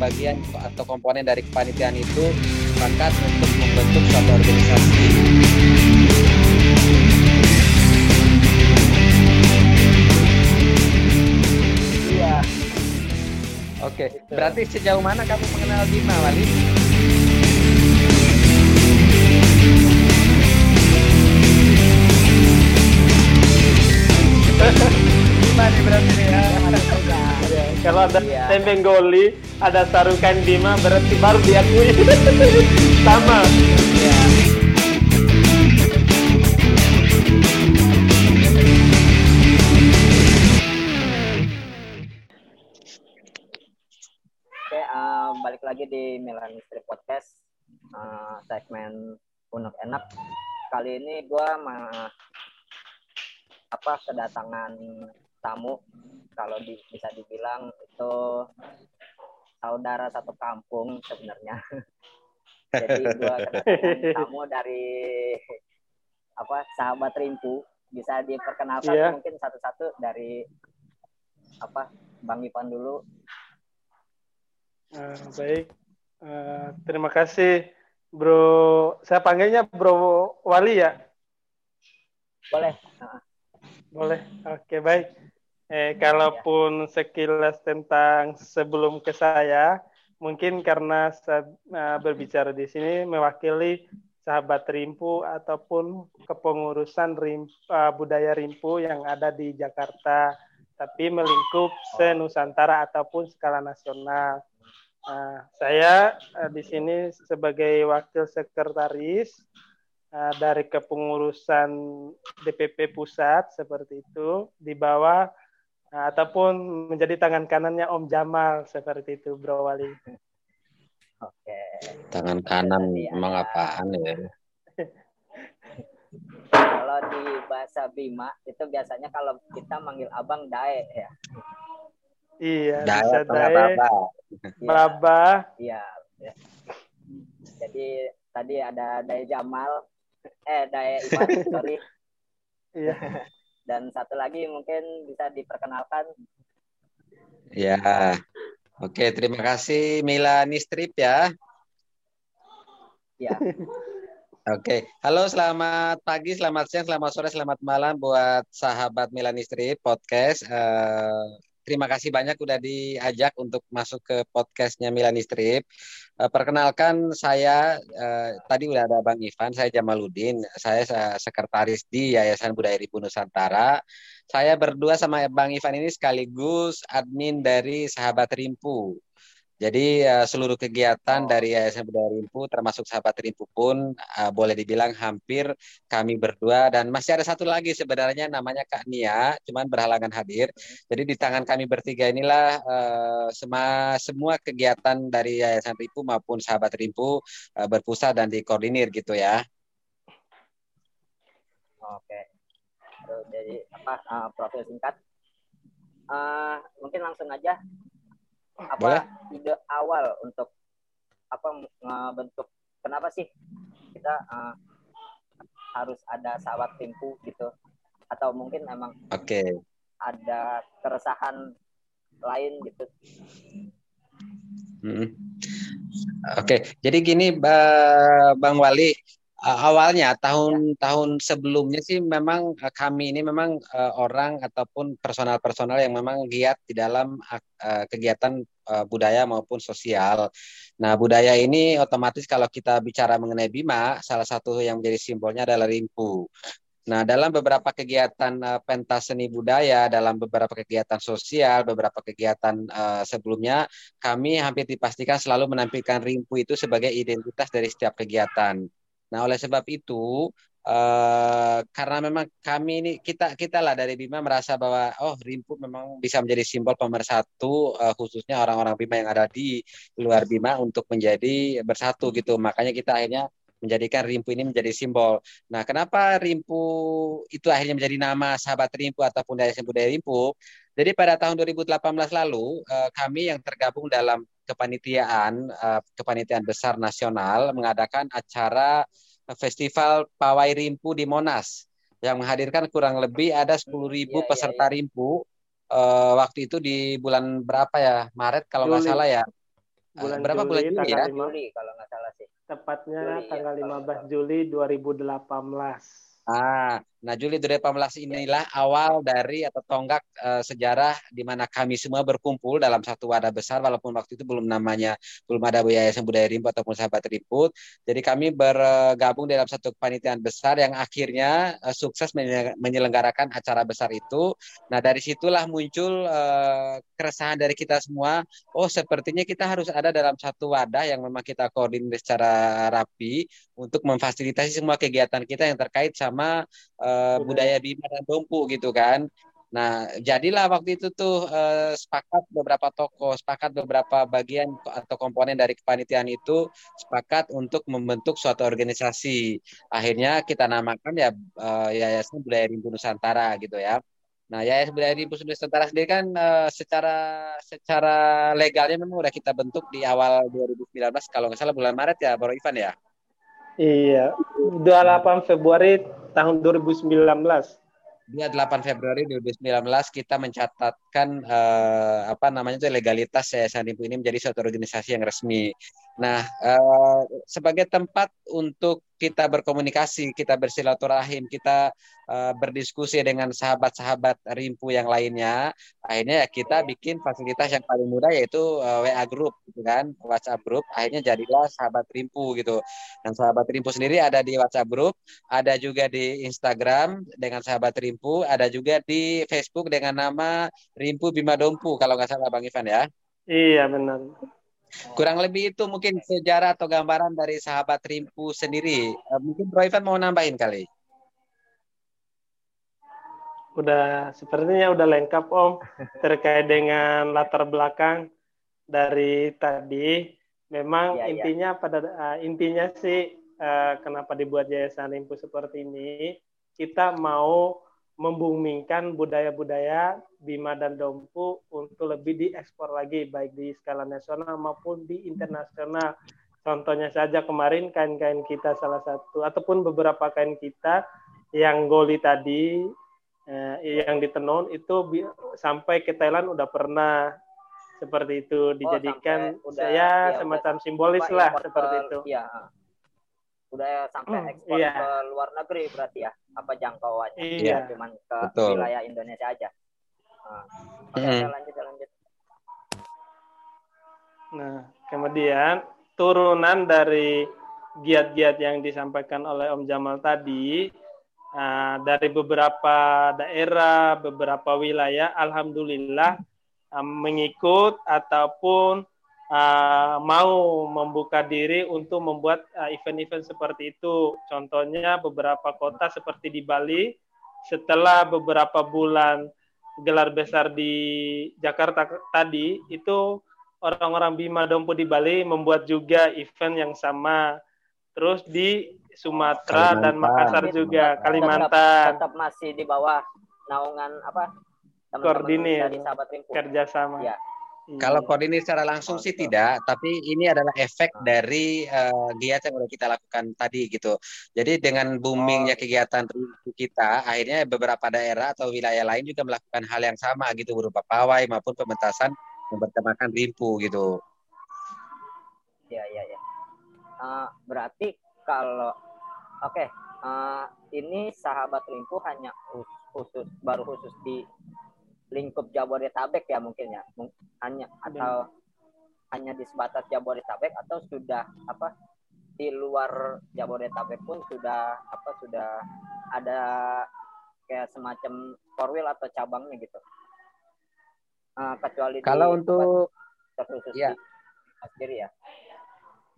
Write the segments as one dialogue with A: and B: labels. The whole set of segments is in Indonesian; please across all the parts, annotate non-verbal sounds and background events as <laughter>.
A: bagian atau komponen dari kepanitiaan itu sepakat untuk membentuk suatu organisasi.
B: Iya.
A: Oke, berarti sejauh mana kamu mengenal Bima, Wali? <laughs>
B: Bima nih berarti ya. Kalau ada
C: Iya.
B: tembeng goli, ada sarukan Bima berarti baru diakui. <laughs> Sama.
C: Iya. Oke, eh, balik lagi di Milan Street Podcast eh, segmen unek enak. Kali ini ma apa kedatangan tamu kalau di, bisa dibilang itu saudara satu kampung sebenarnya. <laughs> Jadi gua <laughs> tamu dari apa sahabat Rimpu bisa diperkenalkan
B: Iya.
C: mungkin satu-satu dari apa Bang Ipan dulu
B: Eh, baik. Eh, terima kasih, Bro. Saya panggilnya Bro Wali ya.
C: boleh
B: Boleh. Oke, baik. Eh, kalaupun sekilas tentang sebelum ke saya, mungkin karena saya eh, berbicara di sini mewakili sahabat Rimpu ataupun kepengurusan rim, eh, budaya Rimpu yang ada di Jakarta, tapi melingkup se-Nusantara ataupun skala nasional. Nah, saya di sini sebagai wakil sekretaris dari kepengurusan DPP pusat seperti itu di bawah ataupun menjadi tangan kanannya Om Jamal seperti itu Bro Wali.
C: oke
A: Tangan kanan
C: Iya.
A: emang apaan ya?
C: kalau di bahasa Bima itu biasanya kalau kita manggil abang dae ya
B: Iya,
A: Dae
B: bisa dae?
C: Iya,
B: baba,
C: iya ya. jadi tadi ada dae Jamal eh dae Iwan sorry
B: iya. <laughs>
C: dan satu lagi mungkin bisa diperkenalkan
A: Ya. Oke, terima kasih Mila Nistrip ya.
C: ya
A: Oke, halo selamat pagi, selamat siang, selamat sore, selamat malam buat sahabat Milani Street Podcast. Eh, terima kasih banyak udah diajak untuk masuk ke podcastnya Milani Strip. Eh, perkenalkan saya eh, tadi udah ada Bang Ivan, saya Jamaluddin, saya se- sekretaris di Yayasan Budaya Ribu Nusantara. Saya berdua sama Bang Ivan ini sekaligus admin dari Sahabat Rimpu. Jadi eh, seluruh kegiatan dari Yayasan Budaya Rimpu termasuk Sahabat Rimpu pun eh, boleh dibilang hampir kami berdua. Dan masih ada satu lagi sebenarnya namanya Kak Nia, cuman berhalangan hadir. Jadi di tangan kami bertiga inilah eh, sema- semua kegiatan dari Yayasan Rimpu maupun Sahabat Rimpu eh, berpusat dan dikoordinir gitu ya.
C: oke. Jadi apa eh, profil singkat? Eh, mungkin langsung aja apa
A: Boleh.
C: ide awal untuk apa bentuk kenapa sih kita eh, harus ada sahabat timpu gitu atau mungkin emang
A: Oke.
C: ada keresahan lain gitu
A: Mm. Oke, jadi gini Ba- Bang Wali, uh, awalnya tahun-tahun sebelumnya sih memang uh, kami ini memang uh, orang ataupun personal-personal yang memang giat di dalam uh, kegiatan uh, budaya maupun sosial. Nah, budaya ini otomatis kalau kita bicara mengenai Bima, salah satu yang menjadi simbolnya adalah rimpu. Nah, dalam beberapa kegiatan uh, pentas seni budaya, dalam beberapa kegiatan sosial, beberapa kegiatan uh, sebelumnya kami hampir dipastikan selalu menampilkan rimpu itu sebagai identitas dari setiap kegiatan. Nah, oleh sebab itu, eh, karena memang kami ini kita kita lah dari Bima merasa bahwa oh rimpu memang bisa menjadi simbol pemersatu eh, khususnya orang-orang Bima yang ada di luar Bima untuk menjadi bersatu gitu. Makanya kita akhirnya menjadikan rimpu ini menjadi simbol. Nah, kenapa rimpu itu akhirnya menjadi nama sahabat rimpu ataupun Yayasan Budaya Rimpu? Jadi pada tahun 2018 lalu eh, kami yang tergabung dalam kepanitiaan eh, kepanitiaan besar nasional mengadakan acara eh, festival pawai rimpu di Monas. Yang menghadirkan kurang lebih ada 10.000
C: Iya, iya,
A: peserta rimpu eh, waktu itu di bulan berapa ya? Maret kalau nggak salah ya.
B: Bulan
A: berapa
B: Juli,
A: bulan Juli ya?
B: 5,
C: Juli kalau nggak salah sih.
B: tepatnya
C: Juli, ya,
B: tanggal
C: kalau
B: 15 Juli 2018.
A: Ah, nah Juli 2018 inilah awal dari atau tonggak eh, sejarah di mana kami semua berkumpul dalam satu wadah besar walaupun waktu itu belum namanya belum ada Yayasan Budaya Rimpu ataupun Sahabat Rimput. Jadi kami bergabung dalam satu kepanitiaan besar yang akhirnya eh, sukses menye- menyelenggarakan acara besar itu. Nah, dari situlah muncul eh, keresahan dari kita semua, oh sepertinya kita harus ada dalam satu wadah yang memang kita koordinir secara rapi untuk memfasilitasi semua kegiatan kita yang terkait sama eh, budaya Bima dan Dompu gitu kan. Nah, jadilah waktu itu tuh eh, sepakat beberapa tokoh, sepakat beberapa bagian atau komponen dari kepanitiaan itu sepakat untuk membentuk suatu organisasi. Akhirnya kita namakan ya eh, Yayasan Budaya Rimpu Nusantara gitu ya. Nah, Yayasan Budaya Rimpu Nusantara sendiri kan eh, secara secara legalnya memang udah kita bentuk di awal 2019 kalau nggak salah bulan Maret ya, Bro Ivan ya.
B: Iya, 28 Februari tahun 2019.
A: Dia 8 Februari 2019 kita mencatatkan eh, apa namanya itu legalitas Yayasan Rimpu ini menjadi suatu organisasi yang resmi. Nah, eh, sebagai tempat untuk kita berkomunikasi, kita bersilaturahim, kita eh, berdiskusi dengan sahabat-sahabat Rimpu yang lainnya, akhirnya ya kita bikin fasilitas yang paling mudah yaitu eh, WA group gitu kan, WhatsApp group. Akhirnya jadilah sahabat Rimpu gitu. Dan sahabat Rimpu sendiri ada di WhatsApp group, ada juga di Instagram dengan sahabat Rimpu, ada juga di Facebook dengan nama Rimpu Bima Dompu kalau nggak salah Bang Ivan ya.
B: Iya, benar.
A: Kurang lebih itu mungkin sejarah atau gambaran dari sahabat Rimpu sendiri. Eh, mungkin Bro Ivan mau nambahin kali.
B: Udah sepertinya udah lengkap Om terkait dengan latar belakang dari tadi. Memang
C: iya.
B: intinya pada eh, intinya sih eh, kenapa dibuat Yayasan Rimpu seperti ini, kita mau membumingkan budaya-budaya Bima dan Dompu untuk lebih diekspor lagi baik di skala nasional maupun di internasional. Contohnya saja kemarin kain-kain kita salah satu ataupun beberapa kain kita yang goli tadi eh, yang ditenun itu bi- sampai ke Thailand udah pernah seperti itu dijadikan
C: sampai udah-
B: saya
C: iya,
B: semacam simbolis
C: Apa,
B: lah
C: import
B: seperti itu.
C: Iya. Udah sampai
B: Hmm,
C: ekspor
B: iya.
C: ke luar negeri berarti ya? Apa jangkauannya?
B: Iya.
C: Cuman ke
A: Betul.
C: wilayah Indonesia aja. Nah. Oke,
A: Mm-mm.
C: oke, lanjut, lanjut.
B: Nah, kemudian turunan dari giat-giat yang disampaikan oleh Om Jamal tadi, ah, dari beberapa daerah, beberapa wilayah, alhamdulillah ah, mengikut ataupun ah, mau membuka diri untuk membuat ah, event-event seperti itu. Contohnya beberapa kota seperti di Bali, setelah beberapa bulan gelar besar di Jakarta tadi, itu orang-orang Bima Dompu di Bali membuat juga event yang sama. Terus di Sumatera dan. Makassar juga,
C: Tetap-
B: Kalimantan,
C: Tetap masih di bawah naungan apa? teman-teman
B: Koordinir. kerjasama.
C: Iya.
A: Kalau koordinir secara langsung sih tidak, tapi ini adalah efek dari eh, giat yang udah kita lakukan tadi gitu. Jadi dengan boomingnya kegiatan Rimpu kita, akhirnya beberapa daerah atau wilayah lain juga melakukan hal yang sama gitu berupa pawai maupun pementasan yang bertemakan Rimpu gitu.
C: Iya, iya, iya. Eh, berarti kalau oke, eh, ini sahabat Rimpu hanya khus- khusus baru khusus di lingkup Jabodetabek ya mungkin ya. Hanya atau hanya di sebatas Jabodetabek atau sudah apa di luar Jabodetabek pun sudah apa sudah ada kayak semacam korwil atau cabangnya gitu. Eh, kecuali di
A: Kalau untuk
C: terkhusus
A: Iya.
C: di Mas Giri ya.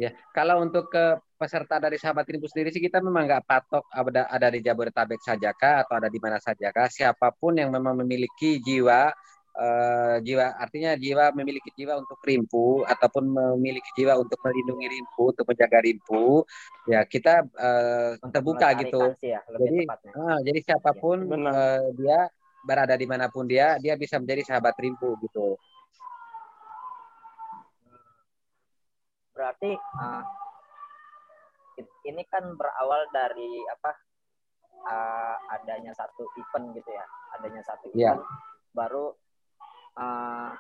A: Ya, kalau untuk ke peserta dari sahabat Rimpu sendiri sih kita memang nggak patok ada ada di Jabodetabek saja kah atau ada di mana saja kah. Siapa pun yang memang memiliki jiwa eh, jiwa artinya jiwa memiliki jiwa untuk Rimpu ataupun memiliki jiwa untuk melindungi Rimpu, untuk menjaga Rimpu, ya kita eh, terbuka gitu.
C: ya, lebih
A: Jadi
C: tepatnya.
A: ah, jadi siapa pun
B: Benar.
A: eh, dia berada di mana pun dia, dia bisa menjadi sahabat Rimpu gitu.
C: Berarti uh, ini kan berawal dari apa uh, adanya satu event gitu ya, adanya satu
A: Iya.
C: event baru uh,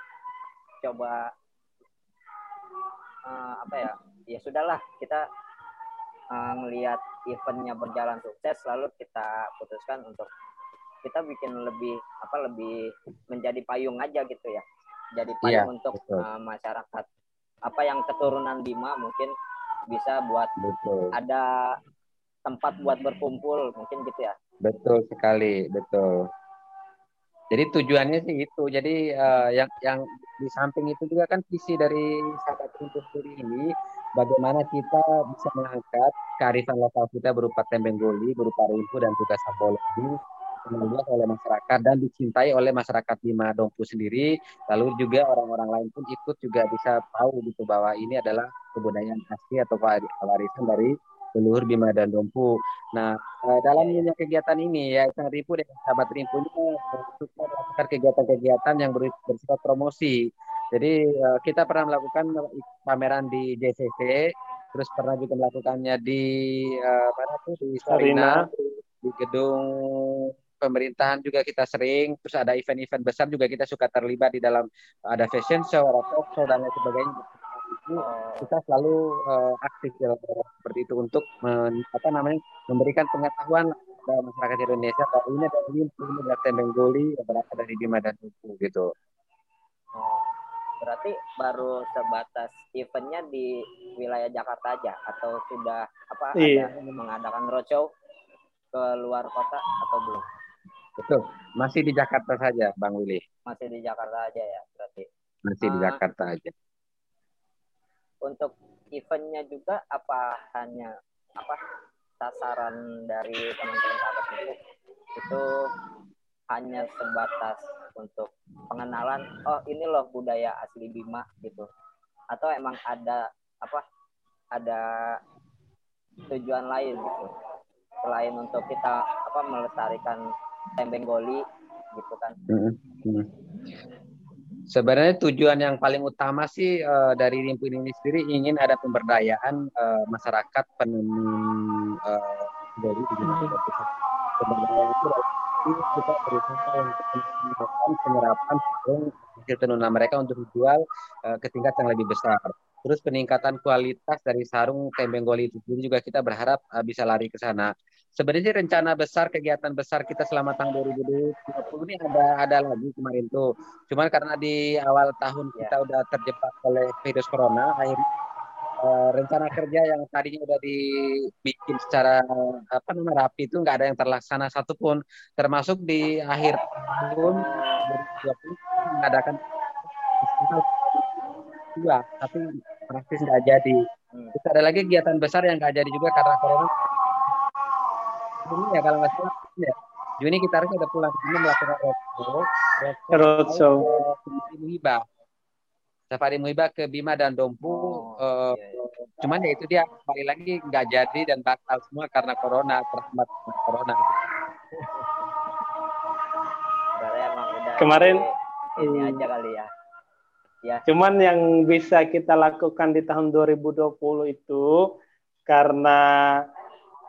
C: coba uh, apa ya ya sudahlah kita uh, ngelihat eventnya berjalan sukses lalu kita putuskan untuk kita bikin lebih apa lebih menjadi payung aja gitu ya. Jadi payung iya, untuk uh, masyarakat apa yang keturunan Bima mungkin bisa buat betul. ada tempat buat berkumpul mungkin gitu ya.
A: Betul sekali betul. Jadi tujuannya sih itu jadi uh, yang yang di samping itu juga kan visi dari sahabat untuk ini bagaimana kita bisa mengangkat kearifan lokal kita berupa tembeng goli berupa rimpu dan juga ini dikenal oleh masyarakat dan dicintai oleh masyarakat Bima Dongpu sendiri. Lalu juga orang-orang lain pun ikut juga bisa tahu gitu bahwa ini adalah kebudayaan asli atau warisan dari leluhur Bima dan Dompu. Nah, eh, dalam kegiatan ini ya Sang Ripu dan sahabat Ripu ini suka melakukan kegiatan-kegiatan yang bersifat promosi. Jadi eh, kita pernah melakukan pameran di JCC, terus pernah juga melakukannya di uh, mana tuh di Sarina, di gedung pemerintahan juga kita sering terus ada event-event besar juga kita suka terlibat di dalam ada fashion show ada talk show dan lain sebagainya itu kita selalu uh, aktif ya, seperti itu untuk men, apa namanya memberikan pengetahuan kepada masyarakat Indonesia bahwa ini ada ini ini ada tembeng goli beberapa dari Bima dan Tuku gitu.
C: Oh, berarti baru sebatas eventnya di wilayah Jakarta aja atau sudah apa iya. ada mengadakan roadshow ke luar kota atau belum?
A: Betul. Masih di Jakarta saja, Bang Willy.
C: Masih di Jakarta aja ya, berarti.
A: Masih uh, di ah. Jakarta aja.
C: Untuk eventnya juga apa hanya apa sasaran dari teman-teman sahabat itu itu hanya sebatas untuk pengenalan oh ini loh budaya asli Bima gitu atau emang ada apa ada tujuan lain gitu selain untuk kita apa melestarikan tembeng goli gitu kan. Hmm.
A: Sebenarnya tujuan yang paling utama sih uh, dari Rimpu ini sendiri ingin ada pemberdayaan uh, masyarakat penenun uh, goli di Pemberdayaan itu kita berusaha untuk melakukan penyerapan hasil tenunan mereka untuk dijual uh, ke tingkat yang lebih besar. Terus peningkatan kualitas dari sarung tembeng goli itu juga kita berharap uh, bisa lari ke sana sebenarnya rencana besar kegiatan besar kita selama tahun 2020 ini ada ada lagi kemarin tuh. Cuman karena di awal tahun kita udah terjebak oleh virus corona, akhirnya uh, rencana kerja yang tadinya udah dibikin secara apa namanya rapi itu nggak ada yang terlaksana satupun, termasuk di akhir tahun 2020 mengadakan dua, tapi praktis nggak jadi. Hmm. Terus ada lagi kegiatan besar yang nggak jadi juga karena corona Juni ya kalau nggak salah ya. Juni kita harus udah pulang ini melakukan roadshow. Roadshow. Safari Muhiba. Safari Muhiba ke Bima dan Dompu. Oh, uh, iya, iya. Cuman ya itu dia kembali lagi nggak jadi dan batal semua karena corona terhambat corona.
B: Kemarin
C: ini aja kali ya.
B: Ya. Cuman yang bisa kita lakukan di tahun 2020 itu karena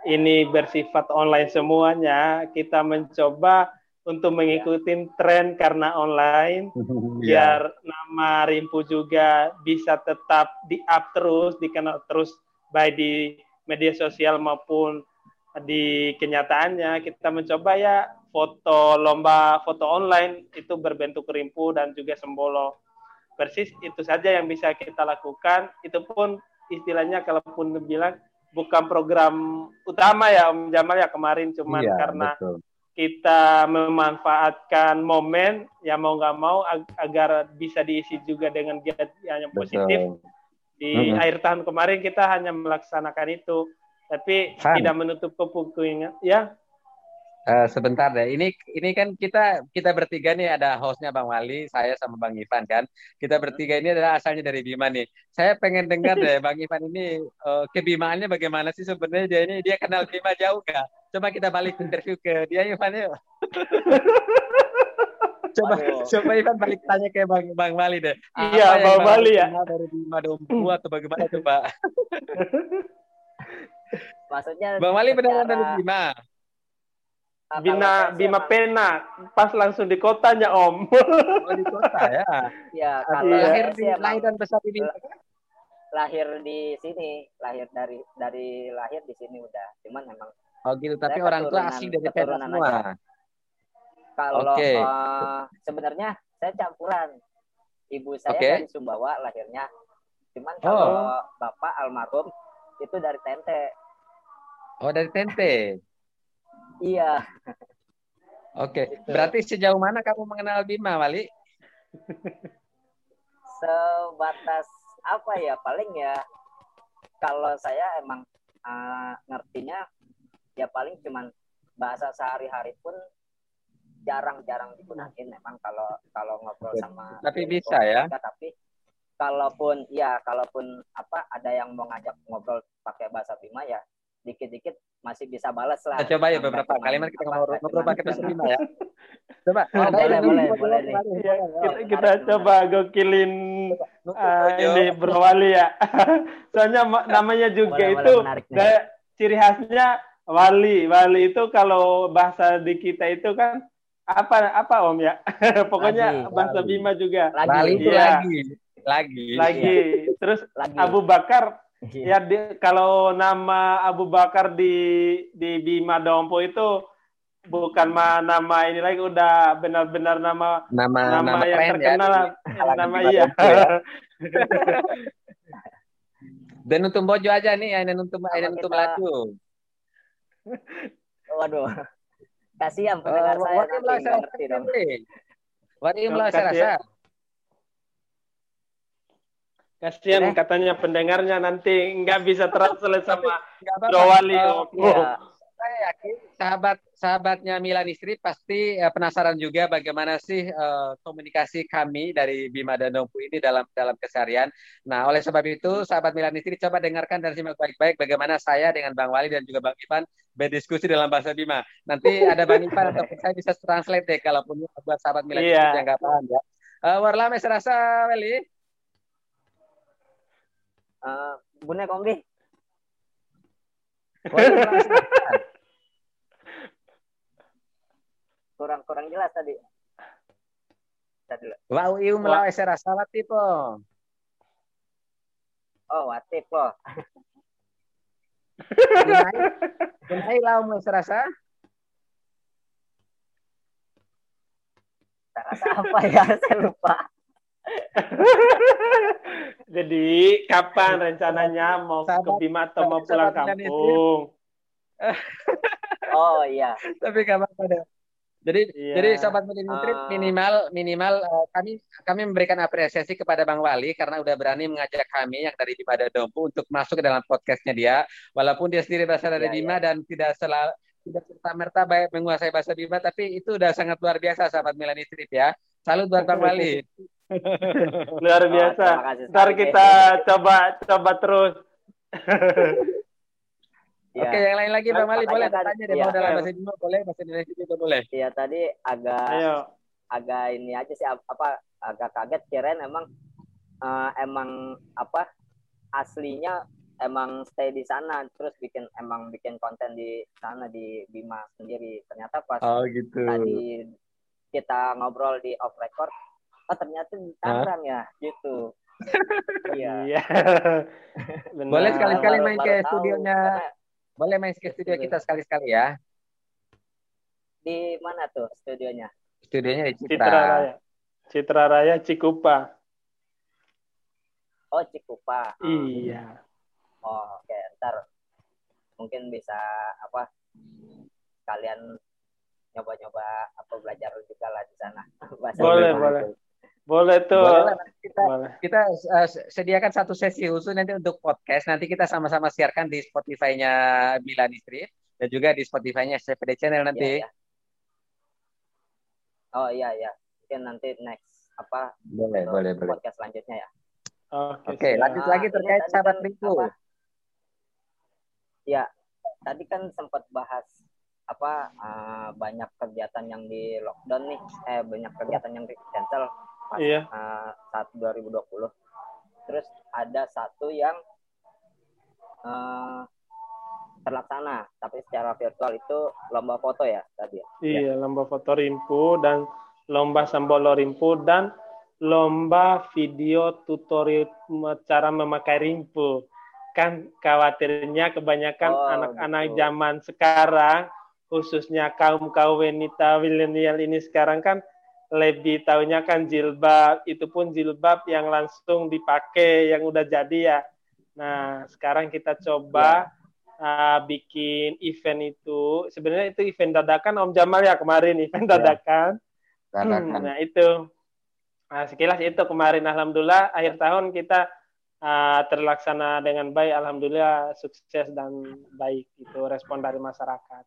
B: ini bersifat online semuanya, kita mencoba untuk mengikuti tren karena online, <laughs> yeah. biar nama Rimpu juga bisa tetap di-up terus, dikenal terus baik di media sosial maupun di kenyataannya. Kita mencoba ya foto lomba foto online itu berbentuk Rimpu dan juga Sembolo. Persis itu saja yang bisa kita lakukan. Itu pun istilahnya kalaupun bilang bukan program utama ya Om Jamal ya kemarin cuman iya, karena betul. kita memanfaatkan momen yang mau nggak mau ag agar bisa diisi juga dengan giat yang positif betul. di mm -hmm. akhir tahun kemarin kita hanya melaksanakan itu tapi Han. tidak menutup kemungkinan ya
A: Uh, sebentar deh. Ini ini kan kita kita bertiga nih ada hostnya Bang Wali, saya sama Bang Ivan kan. Kita bertiga ini adalah asalnya dari Bima nih. Saya pengen dengar deh Bang Ivan ini uh, kebimaannya bagaimana sih sebenarnya dia ini dia kenal Bima jauh gak? Coba kita balik interview ke dia Ivan yuk. <laughs> coba Aduh. coba Ivan balik tanya ke Bang Bang Wali deh.
B: Iya, Bang Wali ya.
A: Dari Bima Dompu atau bagaimana coba? <laughs>
C: Maksudnya
A: Bang Wali benar dari Bima.
B: Bina Bima Pena pas langsung di kotanya Om. <laughs>
A: Oh, di kota ya.
C: Ya,
A: kalau lahir di lahir dan besar di Bima.
C: lahir di sini, lahir dari dari lahir di sini udah. Cuman memang
A: Oh gitu, tapi orang tua asli dari
C: keturunan
A: semua.
C: aja. kalau
A: Oke.
C: eh, sebenarnya saya campuran. Ibu saya
A: Oke.
C: dari Sumbawa lahirnya. Cuman kalau bapak almarhum itu dari Tente.
A: Oh dari Tente.
C: Iya,
A: Oke,
C: Gitu.
A: berarti sejauh mana kamu mengenal Bima, Wali?
C: sebatas apa ya paling ya kalau saya emang eh, ngertinya ya paling cuman bahasa sehari-hari pun jarang-jarang digunain memang kalau kalau ngobrol sama
A: Tapi bisa ya?
C: mereka, tapi kalaupun ya kalaupun apa ada yang mau ngajak ngobrol pakai bahasa Bima ya dikit-dikit masih bisa balas lah.
A: Kita coba ya beberapa kalimat kita ngobrol, ngobrol pakai bahasa
C: dengan-
A: Bima ya. <laughs> Coba.
C: Oh, boleh, boleh, boleh nih.
A: Wali.
B: Iya, kita, kita coba gokilin
A: Bojo.
B: ini Bro Wali ya. <laughs> Soalnya ma- namanya juga
C: Boleh,
B: itu
C: boleh, menarik
B: ciri khasnya Wali. Wali itu kalau bahasa di kita itu kan apa apa Om ya? <laughs> Pokoknya
C: Lagi,
B: bahasa
A: lagi.
B: Bima juga.
C: Lagi,
A: itu
B: Iya.
A: lagi. Lagi.
B: Lagi. Terus
C: lagi.
B: Abu Bakar
C: Iya.
B: Ya di- kalau nama Abu Bakar di di Bima Dompo itu bukan ma- nama ini lagi udah benar-benar nama
A: Nama
B: nama,
A: nama
B: yang
A: keren ya.
B: terkenal lah.
A: Kalangan
B: nama
A: Bima
B: iya. <laughs>
A: Ya. Dan untuk Bojo aja nih, ini untuk ini untuk
C: kita-
A: Melaju.
C: Waduh. Kasihan
A: Oh,
C: pendengar nggak
A: saya
C: ngerti dong.
A: Wali
B: Terima
A: belah saya
B: kasih ya.
A: rasa.
B: Kasihan
C: Eh.
B: katanya pendengarnya nanti nggak bisa translate <laughs> sama
A: Nggak apa-apa.
B: Bro Wali.
A: Eh,
B: Om.
C: Iya.
A: saya yakin sahabat sahabatnya Milan Istri pasti eh, penasaran juga bagaimana sih eh, komunikasi kami dari Bima dan Dompu ini dalam dalam keseharian. Nah, oleh sebab itu sahabat Milan Istri coba dengarkan dan simak baik-baik bagaimana saya dengan Bang Wali dan juga Bang Ivan berdiskusi dalam bahasa Bima. Nanti ada Bang Ivan ataupun <laughs> saya bisa translate deh kalaupun buat sahabat Milan
B: Iya.
A: Istri yang nggak paham ya. Uh, Warlame serasa Wali.
C: Eh, Bune Kombi.
A: Wali serasa.
C: kurang-kurang jelas tadi.
A: Wau iu melawe serasa Wati po.
C: Oh, Watip loh.
A: Bunai lau mo serasa.
C: Saya rasa apa ya? <laughs> Saya lupa. <laughs>
B: Jadi kapan rencananya mau ke
A: Sahabat-
B: Bima atau mau
A: sahabat
B: pulang kampung?
C: Oh iya. <laughs>
A: Tapi kabar pada. Jadi
B: Iya.
A: jadi sobat Ministry
C: Ah.
A: minimal minimal eh, kami kami memberikan apresiasi kepada Bang Wali karena udah berani mengajak kami yang dari Bima dan Dompu untuk masuk ke dalam podcastnya dia walaupun dia sendiri berasal dari
C: Iya,
A: Bima dan tidak selalu tidak serta merta baik menguasai bahasa Bima tapi itu udah sangat luar biasa sahabat Milan Strip ya. Salut buat Bang Wali. <laughs>
B: Luar
C: Oh,
B: biasa.
C: terima kasih
B: Ntar kita coba coba terus. <laughs>
C: Iya.
A: Oke, yang lain lagi Bang Wali boleh
C: kan,
A: bertanya deh mau dalam bahasa Bima boleh, bahasa Indonesia juga boleh.
C: Iya tadi agak
B: Ayo.
C: agak ini aja sih ap- apa agak kaget kirain emang eh, emang apa aslinya emang stay di sana terus bikin emang bikin konten di sana di Bima sendiri ternyata pas
A: Oh gitu.
C: tadi kita ngobrol di off record oh ternyata di Tangerang ya gitu <laughs> iya
B: Iya. <laughs> Benar.
A: Boleh sekali-sekali main
C: baru
A: ke studionya.
C: karena
A: Boleh main ke studio kita sekali-sekali ya.
C: di mana tuh studionya
A: Studionya di
B: Citra
A: Citra.
B: Raya. Citra Raya Cikupa.
C: oh Cikupa
B: Iya.
C: oh oke ntar mungkin bisa apa kalian nyoba-nyoba apa belajar juga lah di sana <laughs> Bahasa
B: Boleh, boleh.
C: itu.
B: Boleh tuh.
A: Boleh kita
B: Boleh.
A: kita uh, sediakan satu sesi khusus nanti untuk podcast. Nanti kita sama-sama siarkan di Spotify-nya Milan Street dan juga di Spotify-nya CPD Channel nanti.
C: Iya, iya. oh iya iya mungkin nanti next apa
A: Boleh, boleh, boleh.
C: podcast selanjutnya ya
B: Oke.
A: Oke,
B: siap.
A: lanjut
C: Nah,
A: lagi
C: ini
A: terkait sahabat
C: kan apa? Ya, tadi kan sempat bahas apa eh, banyak kegiatan yang di lockdown nih, eh banyak kegiatan yang di cancel
B: Iya.
C: eh, saat 2020. Terus ada satu yang eh, terlaksana, tapi secara virtual itu lomba foto ya tadi. ya?
B: Iya, lomba foto rimpu dan lomba sambolo rimpu dan lomba video tutorial cara memakai rimpu. Kan khawatirnya kebanyakan
C: Oh,
B: anak-anak
C: gitu.
B: zaman sekarang, khususnya kaum kaum wanita milenial ini sekarang kan lebih tahunya kan jilbab, itu pun jilbab yang langsung dipakai yang udah jadi ya. Nah, sekarang kita coba uh, bikin event itu. Sebenarnya itu event dadakan Om Jamal ya kemarin event
A: Ya.
B: dadakan.
A: Dadakan.
B: Nah, itu. Nah, sekilas itu kemarin alhamdulillah akhir tahun kita uh, terlaksana dengan baik alhamdulillah sukses dan baik itu respon dari masyarakat.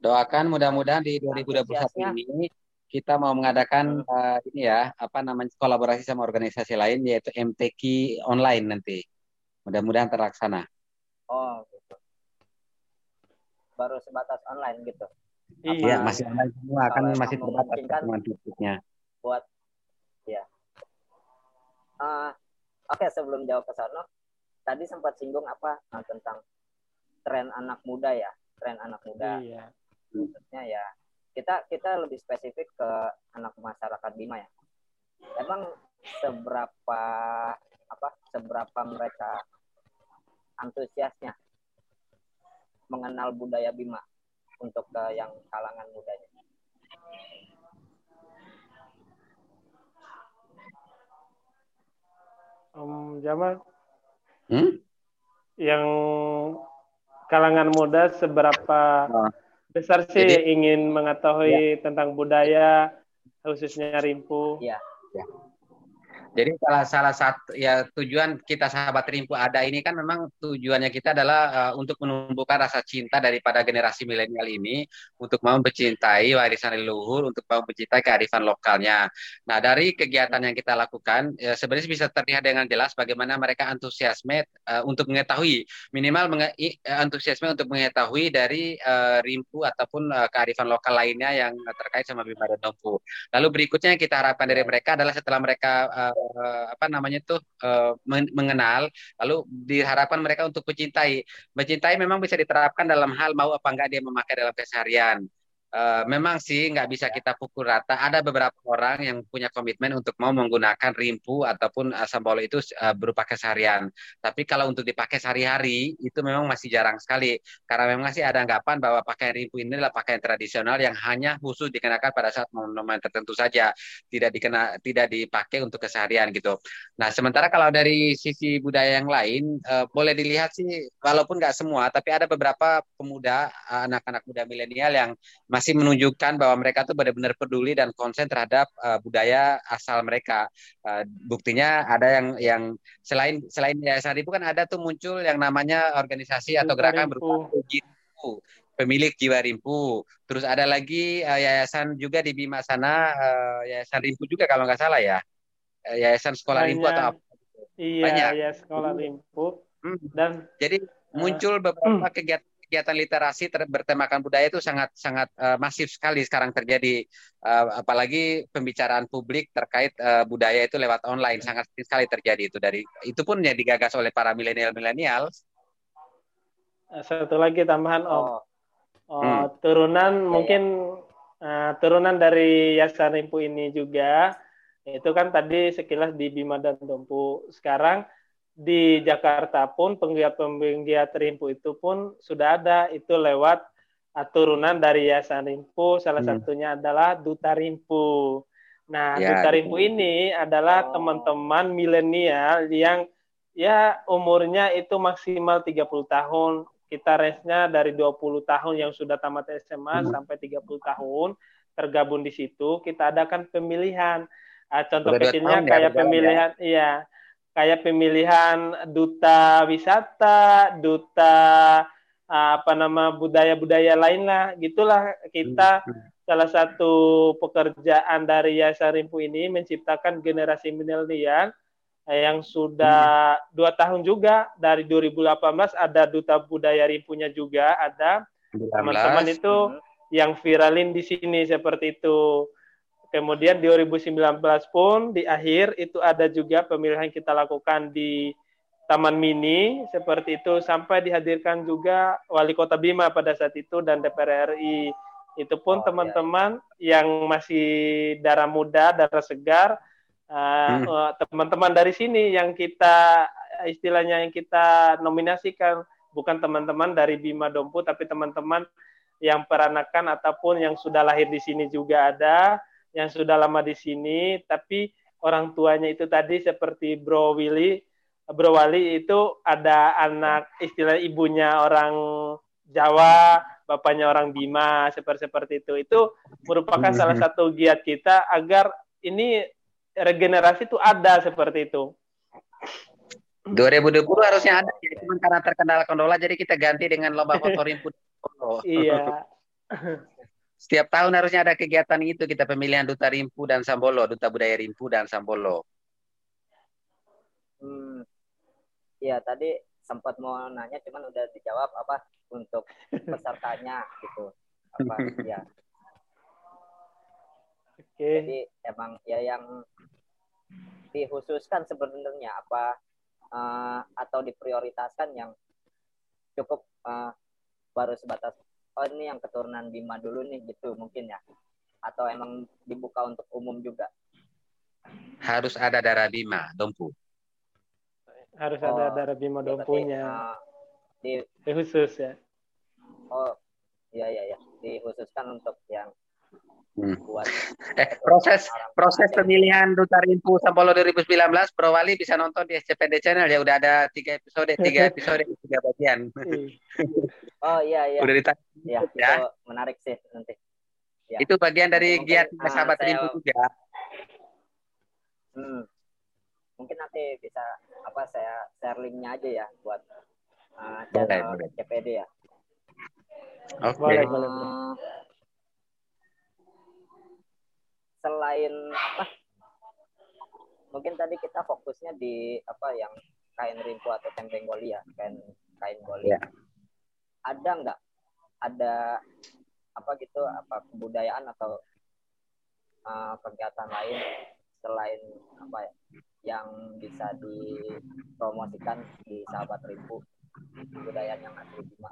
A: Doakan mudah-mudahan di 2021
C: Antusiasnya.
A: ini kita mau mengadakan eh, ini ya, apa namanya kolaborasi sama organisasi lain yaitu MTQ online nanti. Mudah-mudahan terlaksana.
C: Oh, gitu. Baru sebatas online gitu.
A: Iya,
B: Iya.
A: masih online semua kan
C: Kalau
A: masih terbatas pertemuan fisiknya.
C: buat ya. Ah, Oke, sebelum jauh ke sana, tadi sempat singgung apa ah, tentang tren anak muda ya, tren anak muda.
B: Iya.
C: Maksudnya ya kita kita lebih spesifik ke anak masyarakat Bima ya. Emang seberapa apa seberapa mereka antusiasnya mengenal budaya Bima untuk ke yang kalangan mudanya.
B: Om Jamal
A: Hmm?
B: yang kalangan muda seberapa
A: Oh.
B: Besar sih
A: Jadi-
B: ingin mengetahui tentang budaya khususnya Rimpu.
C: Iya.
A: Jadi salah salah satu ya tujuan kita sahabat Rimpu ada ini kan memang tujuannya kita adalah uh, untuk menumbuhkan rasa cinta daripada generasi milenial ini untuk mau mencintai warisan leluhur, untuk mau mencintai kearifan lokalnya. Nah dari kegiatan yang kita lakukan ya, sebenarnya bisa terlihat dengan jelas bagaimana mereka antusiasme uh, untuk mengetahui minimal menge- i- antusiasme untuk mengetahui dari uh, Rimpu ataupun uh, kearifan lokal lainnya yang terkait sama Bima dan. Lalu berikutnya yang kita harapkan dari mereka adalah setelah mereka uh, eh, apa namanya tuh eh, men- mengenal, lalu diharapkan mereka untuk mencintai. Mencintai memang bisa diterapkan dalam hal mau apa enggak dia memakai dalam keseharian. Eh, memang sih nggak bisa kita pukul rata. Ada beberapa orang yang punya komitmen untuk mau menggunakan rimpu ataupun eh, sambal itu eh, berupa keseharian. Tapi kalau untuk dipakai sehari-hari itu memang masih jarang sekali. Karena memang masih ada anggapan bahwa pakaian rimpu ini adalah pakaian tradisional yang hanya khusus dikenakan pada saat momen-momen tertentu saja, tidak dikena tidak dipakai untuk keseharian gitu. Nah, sementara kalau dari sisi budaya yang lain, eh, boleh dilihat sih, walaupun nggak semua, tapi ada beberapa pemuda, anak-anak muda milenial yang masih menunjukkan bahwa mereka tuh benar-benar peduli dan konsen terhadap eh, budaya asal mereka. Eh, buktinya ada yang yang selain selain Yayasan Rimpu kan ada tuh muncul yang namanya organisasi atau
B: Duta
A: gerakan
B: Rimpu.
A: berupa Rimpu, pemilik jiwa Rimpu. Terus ada lagi eh, yayasan juga di Bima sana, eh, Yayasan Rimpu juga kalau nggak salah ya, Yayasan Sekolah Rimpu atau
B: Banyak.
A: apa.
B: Iya,
A: Banyak.
B: ya sekolah Rimpu
A: Hmm.
B: dan
A: Jadi muncul beberapa kegiatan-kegiatan literasi ter- bertemakan budaya itu sangat sangat eh, masif sekali sekarang terjadi Eh, apalagi pembicaraan publik terkait eh, budaya itu lewat online sangat sekali terjadi itu dari itu pun yang digagas oleh para milenial-milenial.
B: eh, satu lagi tambahan Om.
C: Oh,
B: Oh,
A: Hmm.
B: turunan
C: Ya,
B: mungkin eh, turunan dari Yayasan Rimpu ini juga itu kan tadi sekilas di Bima dan Dompu. Sekarang di Jakarta pun penggiat-penggiat Rimpu itu pun sudah ada itu lewat turunan dari Yayasan Rimpu. Salah
A: Hmm.
B: satunya adalah Duta Rimpu. Nah,
A: Ya,
B: Duta
A: Duta
B: Rimpu ini adalah
C: Oh.
B: teman-teman milenial yang ya umurnya itu maksimal 30 tahun kita range-nya dari 20 tahun yang sudah tamat SMA
A: Hmm.
B: sampai 30 tahun tergabung di situ kita adakan pemilihan Ah, contoh
A: Udah
B: kecilnya
A: ya,
B: kayak
A: berjalan
B: pemilihan iya kayak pemilihan duta wisata duta apa nama budaya-budaya lain lah gitulah kita
A: Hmm.
B: salah satu pekerjaan dari Yayasan Rimpu ini menciptakan generasi milenial yang sudah dua tahun juga dari 2018 ada duta budaya Rimpunya juga ada
A: 19.
B: teman-teman itu yang viralin di sini seperti itu. Kemudian 2019 pun di akhir itu ada juga pemilihan kita lakukan di Taman Mini seperti itu sampai dihadirkan juga Wali Kota Bima pada saat itu dan DPR RI. Itu pun
C: Oh, iya.
B: teman-teman yang masih darah muda, darah segar uh, uh, teman-teman dari sini yang kita istilahnya yang kita nominasikan bukan teman-teman dari Bima Dompu tapi teman-teman yang peranakan ataupun yang sudah lahir di sini juga ada yang sudah lama di sini tapi orang tuanya itu tadi seperti Bro Willy Bro Wali itu ada anak istilah ibunya orang Jawa bapaknya orang Bima seperti seperti itu. Itu merupakan hmm. salah satu giat kita agar ini regenerasi itu ada seperti itu.
A: 2020 harusnya ada ya. Cuma karena terkendala kondola jadi kita ganti dengan lomba <laughs> foto rimpu
B: iya <laughs>
A: setiap tahun harusnya ada kegiatan itu kita pemilihan duta rimpu dan sambolo duta budaya rimpu dan sambolo
C: hmm. ya tadi sempat mau nanya cuman udah dijawab apa untuk pesertanya gitu apa ya
B: Oke. Okay.
C: Jadi emang ya yang dikhususkan sebenarnya apa uh, atau diprioritaskan yang cukup uh, baru sebatas oh ini yang keturunan Bima dulu nih gitu mungkin ya. Atau emang dibuka untuk umum juga?
A: Harus ada darah Bima Dompu.
B: Harus oh, ada darah Bima Dompunya. uh, di, di khusus ya.
C: Oh iya iya ya dikhususkan untuk yang
A: Hmm. <laughs> Eh, proses proses pemilihan Duta Rimpu Sampolo 2019 Bro Wali bisa nonton di SCPD Channel ya udah ada tiga episode tiga <laughs> episode tiga bagian.
C: oh iya iya.
A: Udah ditanya.
C: Ya, ya. Itu menarik sih nanti.
A: Ya. Itu bagian dari mungkin, giat uh, sahabat saya, Rimpu juga.
C: Hmm. Mungkin nanti bisa apa saya share linknya aja ya buat uh, channel boleh, CPD ya.
A: Oke. Okay. Boleh, boleh,
C: boleh. Selain apa? Mungkin tadi kita fokusnya di apa yang kain rimpu atau tembeng goli ya, kain kain goli. Yeah. Ada nggak ada apa gitu apa kebudayaan atau uh, kegiatan lain selain apa ya yang bisa dipromosikan di sahabat rimpu budaya yang asli Bima.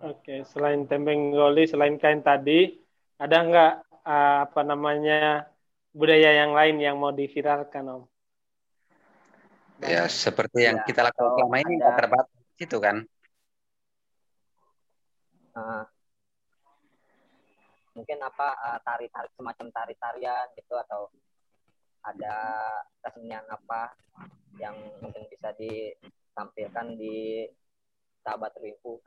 B: Oke, selain tembeng goli, selain kain tadi, ada nggak uh, apa namanya budaya yang lain yang mau diviralkan, Om?
A: Ya, seperti yang ya, kita lakukan selama ini nggak terbatas itu kan.
C: Uh, mungkin apa uh, tari-tari semacam tari-tarian gitu atau ada kesenian apa yang mungkin bisa ditampilkan di sahabat Rimpu.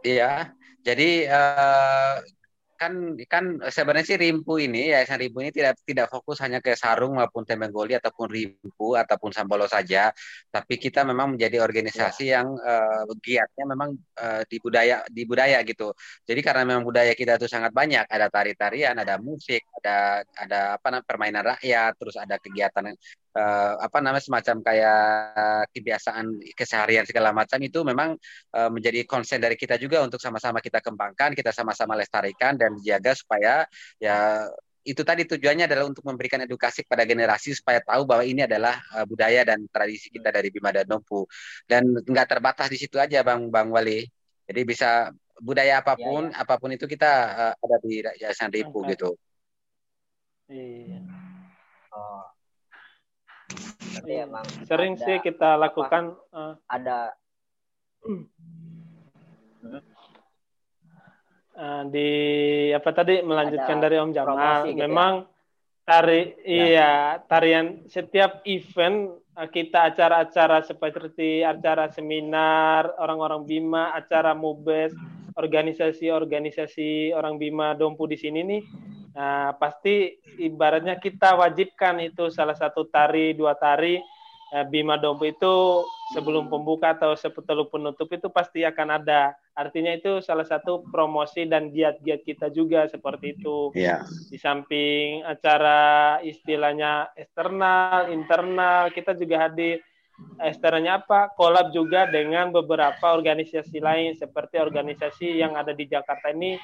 A: Iya, jadi uh, kan kan sebenarnya sih Rimpu ini Yayasan Rimpu ini tidak tidak fokus hanya ke sarung maupun goli ataupun Rimpu ataupun Sambolo saja, tapi kita memang menjadi organisasi ya. yang uh, giatnya memang uh, di budaya di budaya gitu. Jadi karena memang budaya kita itu sangat banyak, ada tari-tarian, ada musik, ada ada apa namanya permainan rakyat, terus ada kegiatan uh, apa namanya semacam kayak kebiasaan keseharian segala macam itu memang uh, menjadi konsen dari kita juga untuk sama-sama kita kembangkan, kita sama-sama lestarikan dan dijaga supaya ya itu tadi tujuannya adalah untuk memberikan edukasi pada generasi supaya tahu bahwa ini adalah uh, budaya dan tradisi kita dari Bima dan Nompu dan nggak terbatas di situ aja Bang Bang Wali. Jadi bisa budaya apa pun, ya, ya. apa pun itu kita uh, ada di Yayasan Ripu gitu.
B: Iya.
C: Oh. Iya. emang
B: sering ada, sih kita lakukan apa, uh,
C: ada
B: uh, di apa tadi melanjutkan ada dari Om Jamal gitu ya? memang ya? tari ya. iya tarian setiap event uh, kita acara-acara seperti acara seminar orang-orang Bima acara mubes organisasi-organisasi orang Bima Dompu di sini nih Nah, pasti ibaratnya kita wajibkan itu salah satu tari, dua tari eh, Bima Dompu itu sebelum pembuka atau setelah penutup itu pasti akan ada. Artinya itu salah satu promosi dan giat-giat kita juga seperti itu.
A: Yeah.
B: Di samping acara istilahnya eksternal, internal, kita juga hadir eksternalnya apa kolab juga dengan beberapa organisasi lain seperti organisasi yang ada di Jakarta ini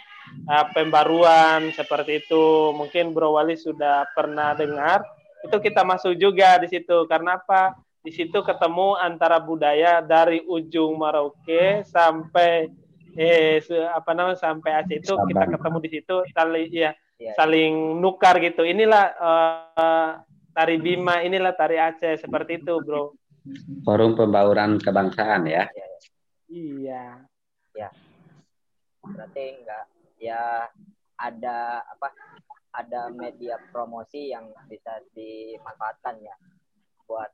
B: uh, pembaruan seperti itu mungkin Bro Wali sudah pernah dengar itu kita masuk juga di situ karena apa di situ ketemu antara budaya dari ujung Merauke sampai eh apa namanya sampai Aceh itu Sabang. kita ketemu di situ saling ya, ya saling nukar gitu. Inilah uh, tari Bima, inilah tari Aceh seperti itu, Bro.
A: Forum pembauran kebangsaan ya.
B: Iya. Iya.
C: Ya. Berarti enggak ya ada apa? Ada media promosi yang bisa dimanfaatkan ya buat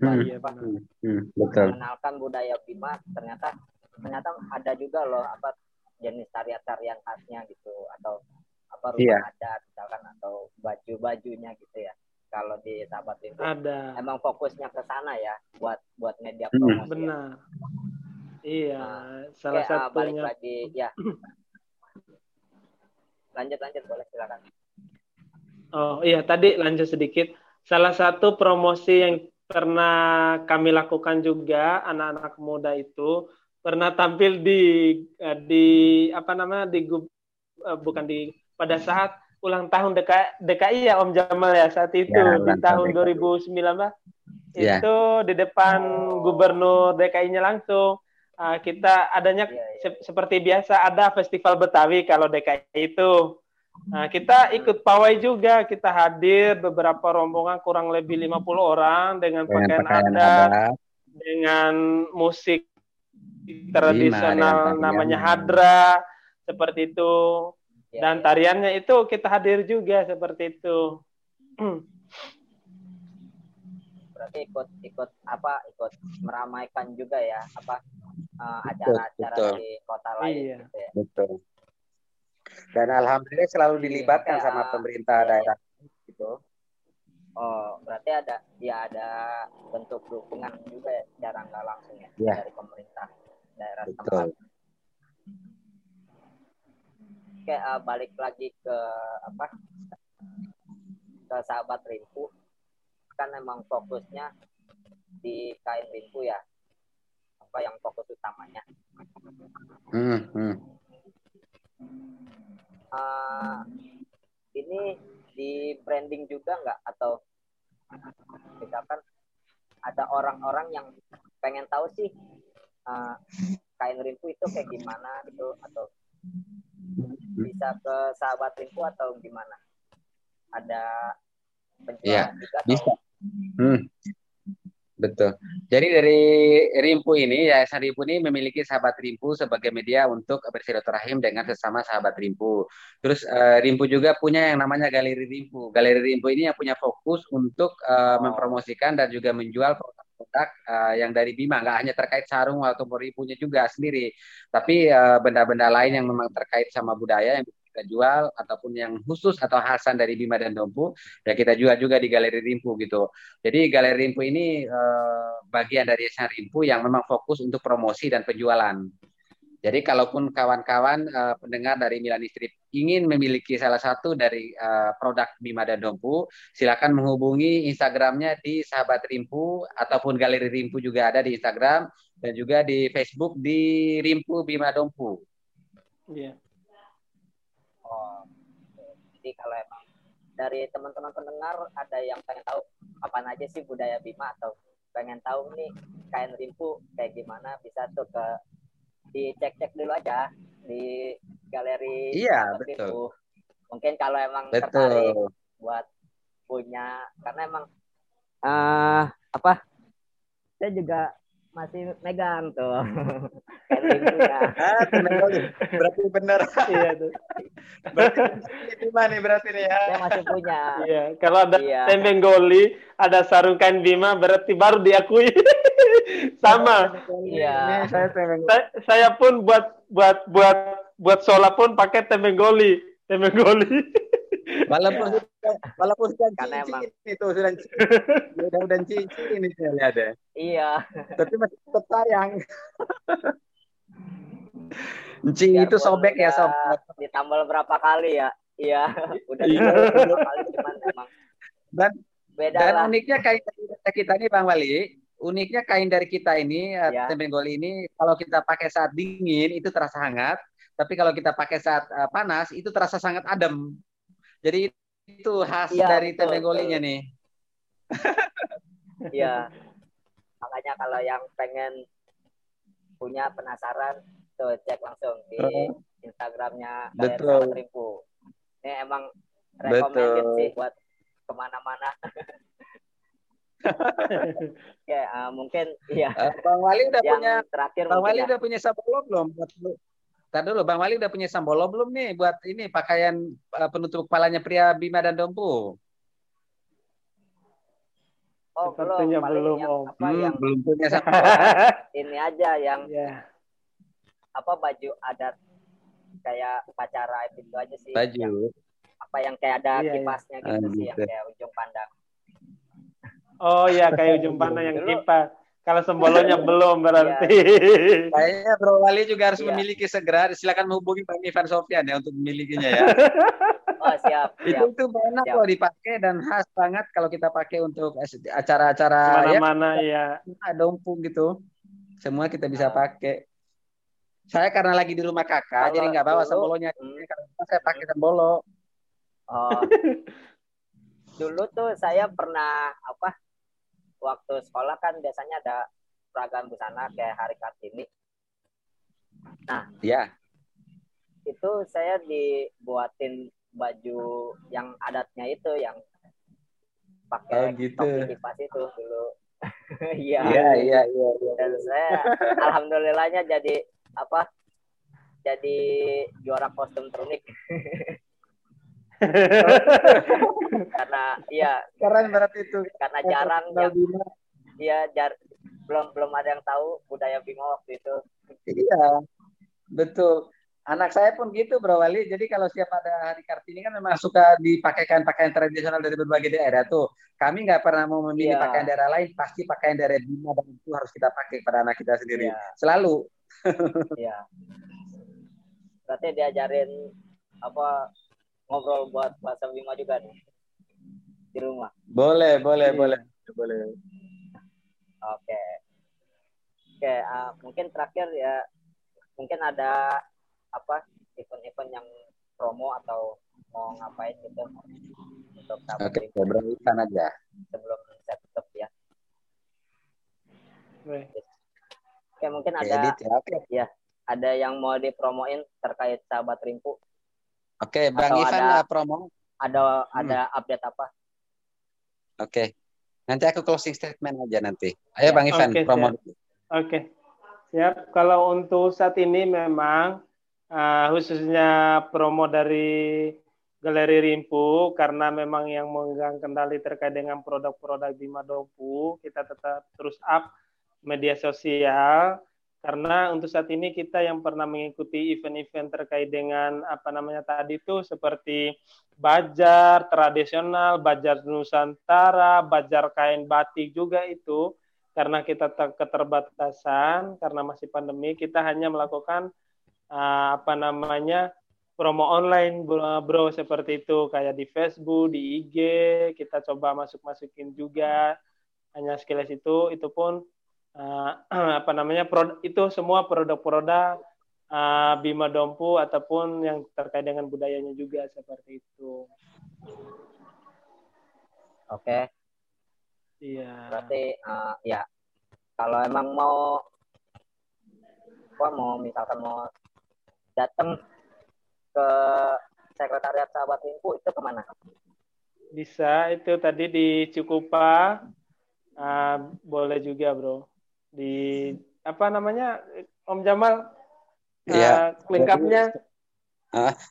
A: hmm, iya, hmm, hmm, betul.
C: mengenalkan budaya Bima ternyata ternyata ada juga loh apa jenis tarian-tarian khasnya gitu atau apa rumah iya. adat misalkan atau baju-bajunya gitu ya kalau di sahabat itu
B: ada
C: emang fokusnya ke sana ya buat buat media hmm. promosi
B: hmm. benar ya. iya nah, salah
C: oke, satunya balik lagi ya lanjut lanjut boleh silakan
B: oh iya tadi lanjut sedikit salah satu promosi yang pernah kami lakukan juga anak-anak muda itu pernah tampil di eh, di apa namanya di eh, bukan di pada saat ulang tahun DKI, DKI ya Om Jamal ya saat itu ya, di tahun 2019 ya. itu di depan gubernur DKI-nya langsung uh, kita adanya ya, ya. Se seperti biasa ada festival Betawi kalau DKI itu Nah, kita ikut pawai juga, kita hadir beberapa rombongan kurang lebih 50 orang dengan, dengan pakaian, adat, adat, dengan musik tradisional namanya hadra, seperti itu. Ya, Dan ya. tariannya itu kita hadir juga seperti itu.
C: Berarti ikut ikut apa? Ikut meramaikan juga ya apa eh, acara-acara uh, di kota lain iya. gitu ya.
A: Betul. Dan alhamdulillah selalu dilibatkan ya. sama pemerintah daerah gitu.
C: Oh, berarti ada ya ada bentuk dukungan juga ya, secara nggak langsung ya, ya dari pemerintah daerah Betul. Oke, uh, balik lagi ke apa? Ke sahabat Rimpu. Kan emang fokusnya di kain Rimpu ya. Apa yang fokus utamanya? Hmm, hmm uh, ini di branding juga nggak atau misalkan ada orang-orang yang pengen tahu sih uh, kain rimpu itu kayak gimana gitu atau bisa ke sahabat rimpu atau gimana ada
A: penjualan ya, juga atau... bisa hmm. Betul. Jadi dari Rimpu ini, Yayasan Rimpu ini memiliki sahabat Rimpu sebagai media untuk bersilaturahim dengan sesama sahabat Rimpu. Terus uh, Rimpu juga punya yang namanya Galeri Rimpu. Galeri Rimpu ini yang punya fokus untuk uh, mempromosikan dan juga menjual produk-produk uh, yang dari Bima. Nggak hanya terkait sarung atau Rimpunya juga sendiri, tapi benda-benda uh, lain yang memang terkait sama budaya yang kita jual ataupun yang khusus atau khasan dari Bima dan Dompu ya kita jual juga di Galeri Rimpu gitu. Jadi Galeri Rimpu ini eh, bagian dari Yayasan Rimpu yang memang fokus untuk promosi dan penjualan. Jadi kalaupun kawan-kawan eh, pendengar dari Milani Strip ingin memiliki salah satu dari eh, produk Bima dan Dompu, silakan menghubungi Instagramnya di Sahabat Rimpu ataupun Galeri Rimpu juga ada di Instagram dan juga di Facebook di Rimpu Bima Dompu.
B: Iya. Yeah
C: jadi kalau emang dari teman-teman pendengar ada yang pengen tahu apa aja sih budaya Bima atau pengen tahu nih kain rimpu kayak gimana bisa tuh ke dicek-cek dulu aja di galeri
A: iya betul
C: mungkin kalau emang betul. tertarik buat punya karena emang uh, apa saya juga masih megang tuh. <laughs>
A: ah, berarti benar. <laughs> iya tuh. Berarti itu mana berarti nih ya.
C: Saya masih punya.
B: Iya, kalau ada iya. tembeng goli, ada sarung kain Bima berarti baru diakui. <laughs> <laughs> Sama.
C: Iya.
B: saya tembeng. Saya, saya pun buat buat buat buat sholat pun pakai tembeng goli. Tembeng goli. <laughs>
A: Walaupun ya. walaupun sudah Karena emang... itu sudah <laughs> udah udah cincin ini saya lihat ya.
C: Iya.
A: Tapi masih tetap sayang. Cincin itu sobek ya sob.
C: Ditambal berapa kali ya? Iya, udah iya. berapa kali cuman emang.
A: Dan Beda dan lah. uniknya kain kita ini Bang Wali, uniknya kain dari kita ini ya. goli ini kalau kita pakai saat dingin itu terasa hangat, tapi kalau kita pakai saat uh, panas itu terasa sangat adem. Jadi itu khas ya, dari tempe golinya nih.
C: Iya. <laughs> Makanya kalau yang pengen punya penasaran tuh cek langsung di. Instagramnya
A: Betul.
C: Betul. Rimpu. Ini emang recommended
A: Betul.
C: sih buat ke mana-mana. <laughs> Oke, eh, mungkin iya.
A: Eh, Bang Wali udah
C: Yang
A: punya
C: terakhir
A: Bang Wali
C: ya.
A: udah punya sambolo belum? Buat Tar dulu, Bang Wali udah punya sambolo belum nih buat ini pakaian eh, penutup kepalanya pria Bima dan Dompu?
C: Oh,
B: Sepertinya
C: belum.
B: Belum,
C: yang
B: Om.
C: apa
A: Hmm,
C: yang
A: belum punya <laughs> sambolo.
C: ini aja yang
B: ya.
C: apa baju adat kayak upacara itu aja sih. Yang,
A: baju.
C: apa yang kayak ada
B: Iya, iya.
C: kipasnya gitu
A: Ah,
C: sih, yang
A: gitu.
C: kayak ujung pandang.
B: Oh ya kayak ujung pandang yang kipas. Kalau sembolonya <laughs> belum berarti.
A: Kayaknya Bro Wali juga harus
C: Iya.
A: memiliki segera. Silakan menghubungi Bang Ivan Sofyan ya untuk memilikinya ya. <laughs>
C: Oh siap,
A: itu
C: siap.
A: itu enak
C: Siap.
A: loh dipakai dan khas banget kalau kita pakai untuk acara-acara ya
B: Ke mana-mana ya.
A: dompu gitu. Semua kita bisa
C: Ah.
A: pakai. Saya karena lagi di rumah kakak,
C: Kalau
A: jadi nggak bawa sambolonya.
C: Hmm.
A: Kalau saya pakai sambolo.
C: Oh. <laughs> Dulu tuh saya pernah apa? Waktu sekolah kan biasanya ada seragam busana kayak hari Kartini.
A: Ya,
C: Itu saya dibuatin baju yang adatnya itu yang pakai
A: Oh, gitu.
C: topi kipas itu dulu. <laughs> Iya.
A: iya, iya, iya. iya.
C: Dan saya alhamdulillahnya jadi apa? Jadi juara kostum ternik <laughs> karena iya
A: Keren berarti itu.
C: karena jarang yang dia jar belum belum ada yang tahu budaya Bima waktu itu.
A: Iya, betul. Anak saya pun gitu, Bro Wali. Jadi kalau siap ada hari Kartini kan memang suka dipakaikan pakaian tradisional dari berbagai daerah tuh. Kami nggak pernah mau memilih
C: Iya.
A: pakaian daerah lain, pasti pakaian daerah Bima dan itu harus kita pakai pada anak kita sendiri.
C: Iya.
A: Selalu. <laughs>
C: Iya. Berarti diajarin apa ngobrol buat bahasa Bima juga nih di rumah.
A: Boleh, boleh,
B: Iya.
A: boleh, boleh.
C: Oke. Oke, ah, mungkin terakhir ya mungkin ada apa event-event yang promo atau mau ngapain gitu untuk sahabat
A: Oke, Ivan aja.
C: sebelum saya tutup ya. Oke, mungkin
A: Oke,
C: ada
A: edit ya. Oke,
C: ada yang mau dipromoin terkait sahabat Rimpu?
A: Oke, Bang
C: Atau
A: Ivan
C: ada-
A: promo.
C: Ada
A: Hmm.
C: ada update apa?
A: Oke. Nanti aku closing statement aja nanti. Ayo
C: Ya.
A: Bang Ivan,
B: Oke,
A: promo. dulu.
B: Oke, siap. Kalau untuk saat ini memang uh, khususnya promo dari Galeri Rimpu karena memang yang memegang kendali terkait dengan produk-produk Bima Dompu, kita tetap terus up media sosial karena untuk saat ini kita yang pernah mengikuti event-event terkait dengan apa namanya tadi itu seperti bajar tradisional, bajar Nusantara, bajar kain batik juga itu karena kita ter- keterbatasan karena masih pandemi kita hanya melakukan uh, apa namanya promo online bro, bro seperti itu. Kayak di Facebook di IG kita coba masuk masukin juga hanya sekilas itu itu pun uh, <clears throat> apa namanya produk itu semua produk-produk uh, Bima Dompu ataupun yang terkait dengan budayanya juga seperti itu.
C: Oke,
B: iya.
C: Berarti uh, ya kalau emang mau apa mau misalkan mau datang ke sekretariat sahabat Rimpu itu ke mana?
B: Bisa itu tadi di Cukupa ah, boleh juga bro di apa namanya Om Jamal
A: Iya.
B: Ah, lengkapnya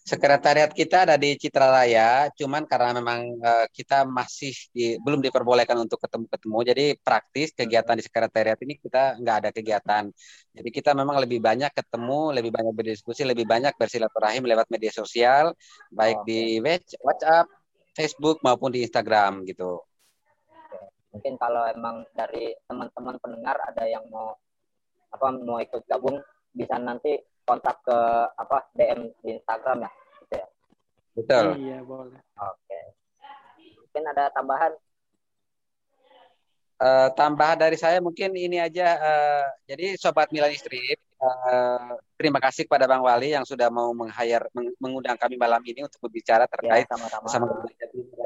A: Sekretariat kita ada di Citra Raya, cuman karena memang eh, kita masih di- belum diperbolehkan untuk ketemu-ketemu, jadi praktis kegiatan di sekretariat ini kita nggak ada kegiatan. Jadi kita memang lebih banyak ketemu, lebih banyak berdiskusi, lebih banyak bersilaturahim lewat media sosial, baik
C: Oke.
A: di WhatsApp, Facebook maupun di Instagram gitu.
C: Mungkin kalau emang dari teman-teman pendengar ada yang mau apa mau ikut gabung bisa nanti kontak ke apa DM di Instagram ya. Gitu ya.
A: Betul.
B: iya boleh
C: Oke. Mungkin ada tambahan
A: Eh, tambahan dari saya mungkin ini aja. eh, jadi sobat Milan Strip, eh, terima kasih kepada Bang Wali yang sudah mau meng-hire, meng- mengundang kami malam ini untuk berbicara
C: ya
A: terkait
C: sama-sama.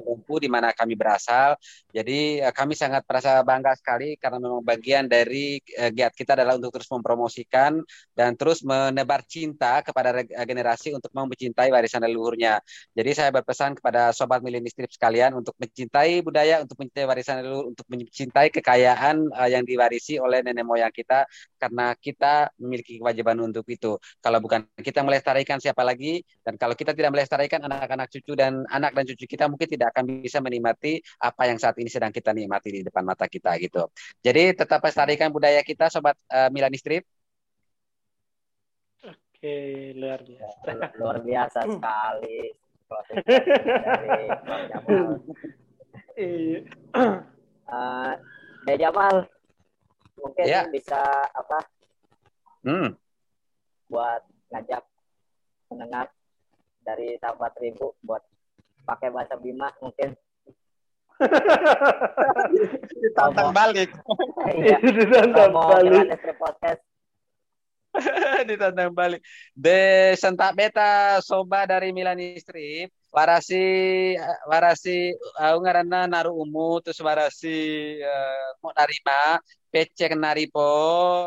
A: Dompu di mana kami berasal. Jadi uh, kami sangat merasa bangga sekali karena memang bagian dari uh, giat kita adalah untuk terus mempromosikan dan terus menebar cinta kepada generasi untuk mau mencintai warisan leluhurnya. Jadi saya berpesan kepada sobat milenial strip sekalian untuk mencintai budaya, untuk mencintai warisan leluhur, untuk mencintai kekayaan uh, yang diwarisi oleh nenek moyang kita karena kita memiliki kewajiban untuk itu. Kalau bukan kita melestarikan siapa lagi dan kalau kita tidak melestarikan anak-anak cucu dan anak dan cucu kita mungkin tidak akan bisa menikmati apa yang saat ini sedang kita nikmati di depan mata kita gitu. Jadi tetap lestarikan budaya kita sobat uh, Milani Strip.
B: Oke, luar biasa.
C: Luar biasa sekali. Iya. Uh, Jamal, mungkin ya. bisa apa? Hmm. Buat ngajak mendengar dari sahabat ribu buat pakai bahasa Bima mungkin. <laughs>
A: Ditantang balik.
B: Iya. Ditantang balik.
A: podcast. Ditantang balik. De sentak beta soba dari Milan Strip warasi warasi uh, ngaranna naru umu terus warasi uh, mau narima pecek naripo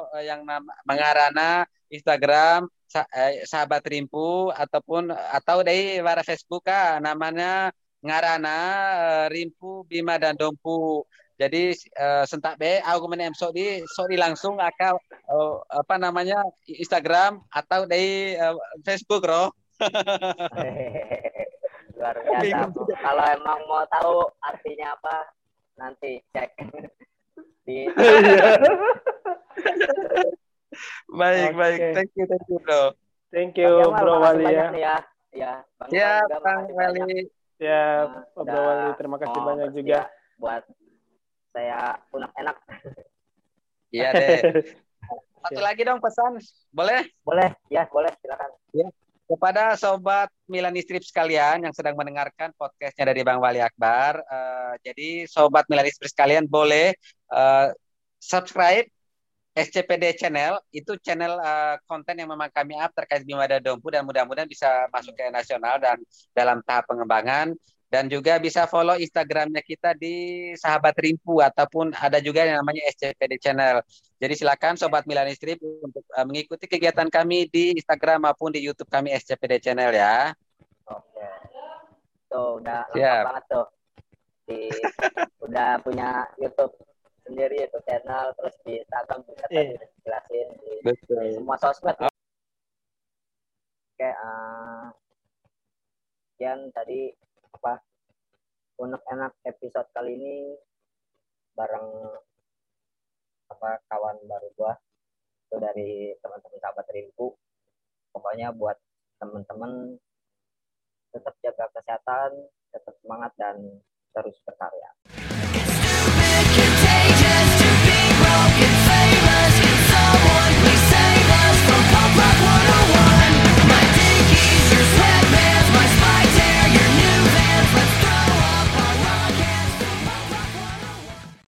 A: uh, yang nama mengarana Instagram Eh, sahabat Rimpu ataupun atau dari wara Facebook ah, namanya ngarana eh, Rimpu Bima dan Dompu. Jadi uh, sentak be aku menem di so di langsung akan uh, apa namanya Instagram atau dari uh, Facebook roh. <laughs>
C: Luar biasa. Kalau emang mau tahu artinya apa nanti cek <laughs> di <laughs>
A: baik, okay. baik. Thank you, thank you, bro.
B: Thank you, Bang Bro Wali ya.
C: Ya, ya,
A: Bang, ya, Bang Wali.
B: Ya, nah, Bro Wali, terima kasih oh, banyak juga.
C: Buat saya unak enak. <laughs>
A: Iya deh. <laughs> Satu lagi dong pesan, boleh?
C: Boleh, ya boleh, silakan.
A: Ya. Kepada sobat Milan Strip sekalian yang sedang mendengarkan podcastnya dari Bang Wali Akbar, uh, jadi sobat Milan Strip sekalian boleh uh, subscribe SCPD Channel itu channel uh, konten yang memang kami up terkait Bima dan Dompu dan mudah-mudahan bisa masuk ke nasional dan dalam tahap pengembangan dan juga bisa follow Instagramnya kita di Sahabat Rimpu ataupun ada juga yang namanya SCPD Channel. Jadi silakan Sobat Milan Strip untuk uh, mengikuti kegiatan kami di Instagram maupun di YouTube kami SCPD Channel ya.
C: Oke. Tuh udah lengkap banget tuh. Di, udah punya YouTube sendiri itu channel terus di Instagram juga yeah. tadi jelasin di, di semua sosmed oh. oke uh, tadi apa unek enak episode kali ini bareng apa kawan baru gua itu dari teman-teman sahabat Rimpu pokoknya buat teman-teman tetap jaga kesehatan tetap semangat dan terus berkarya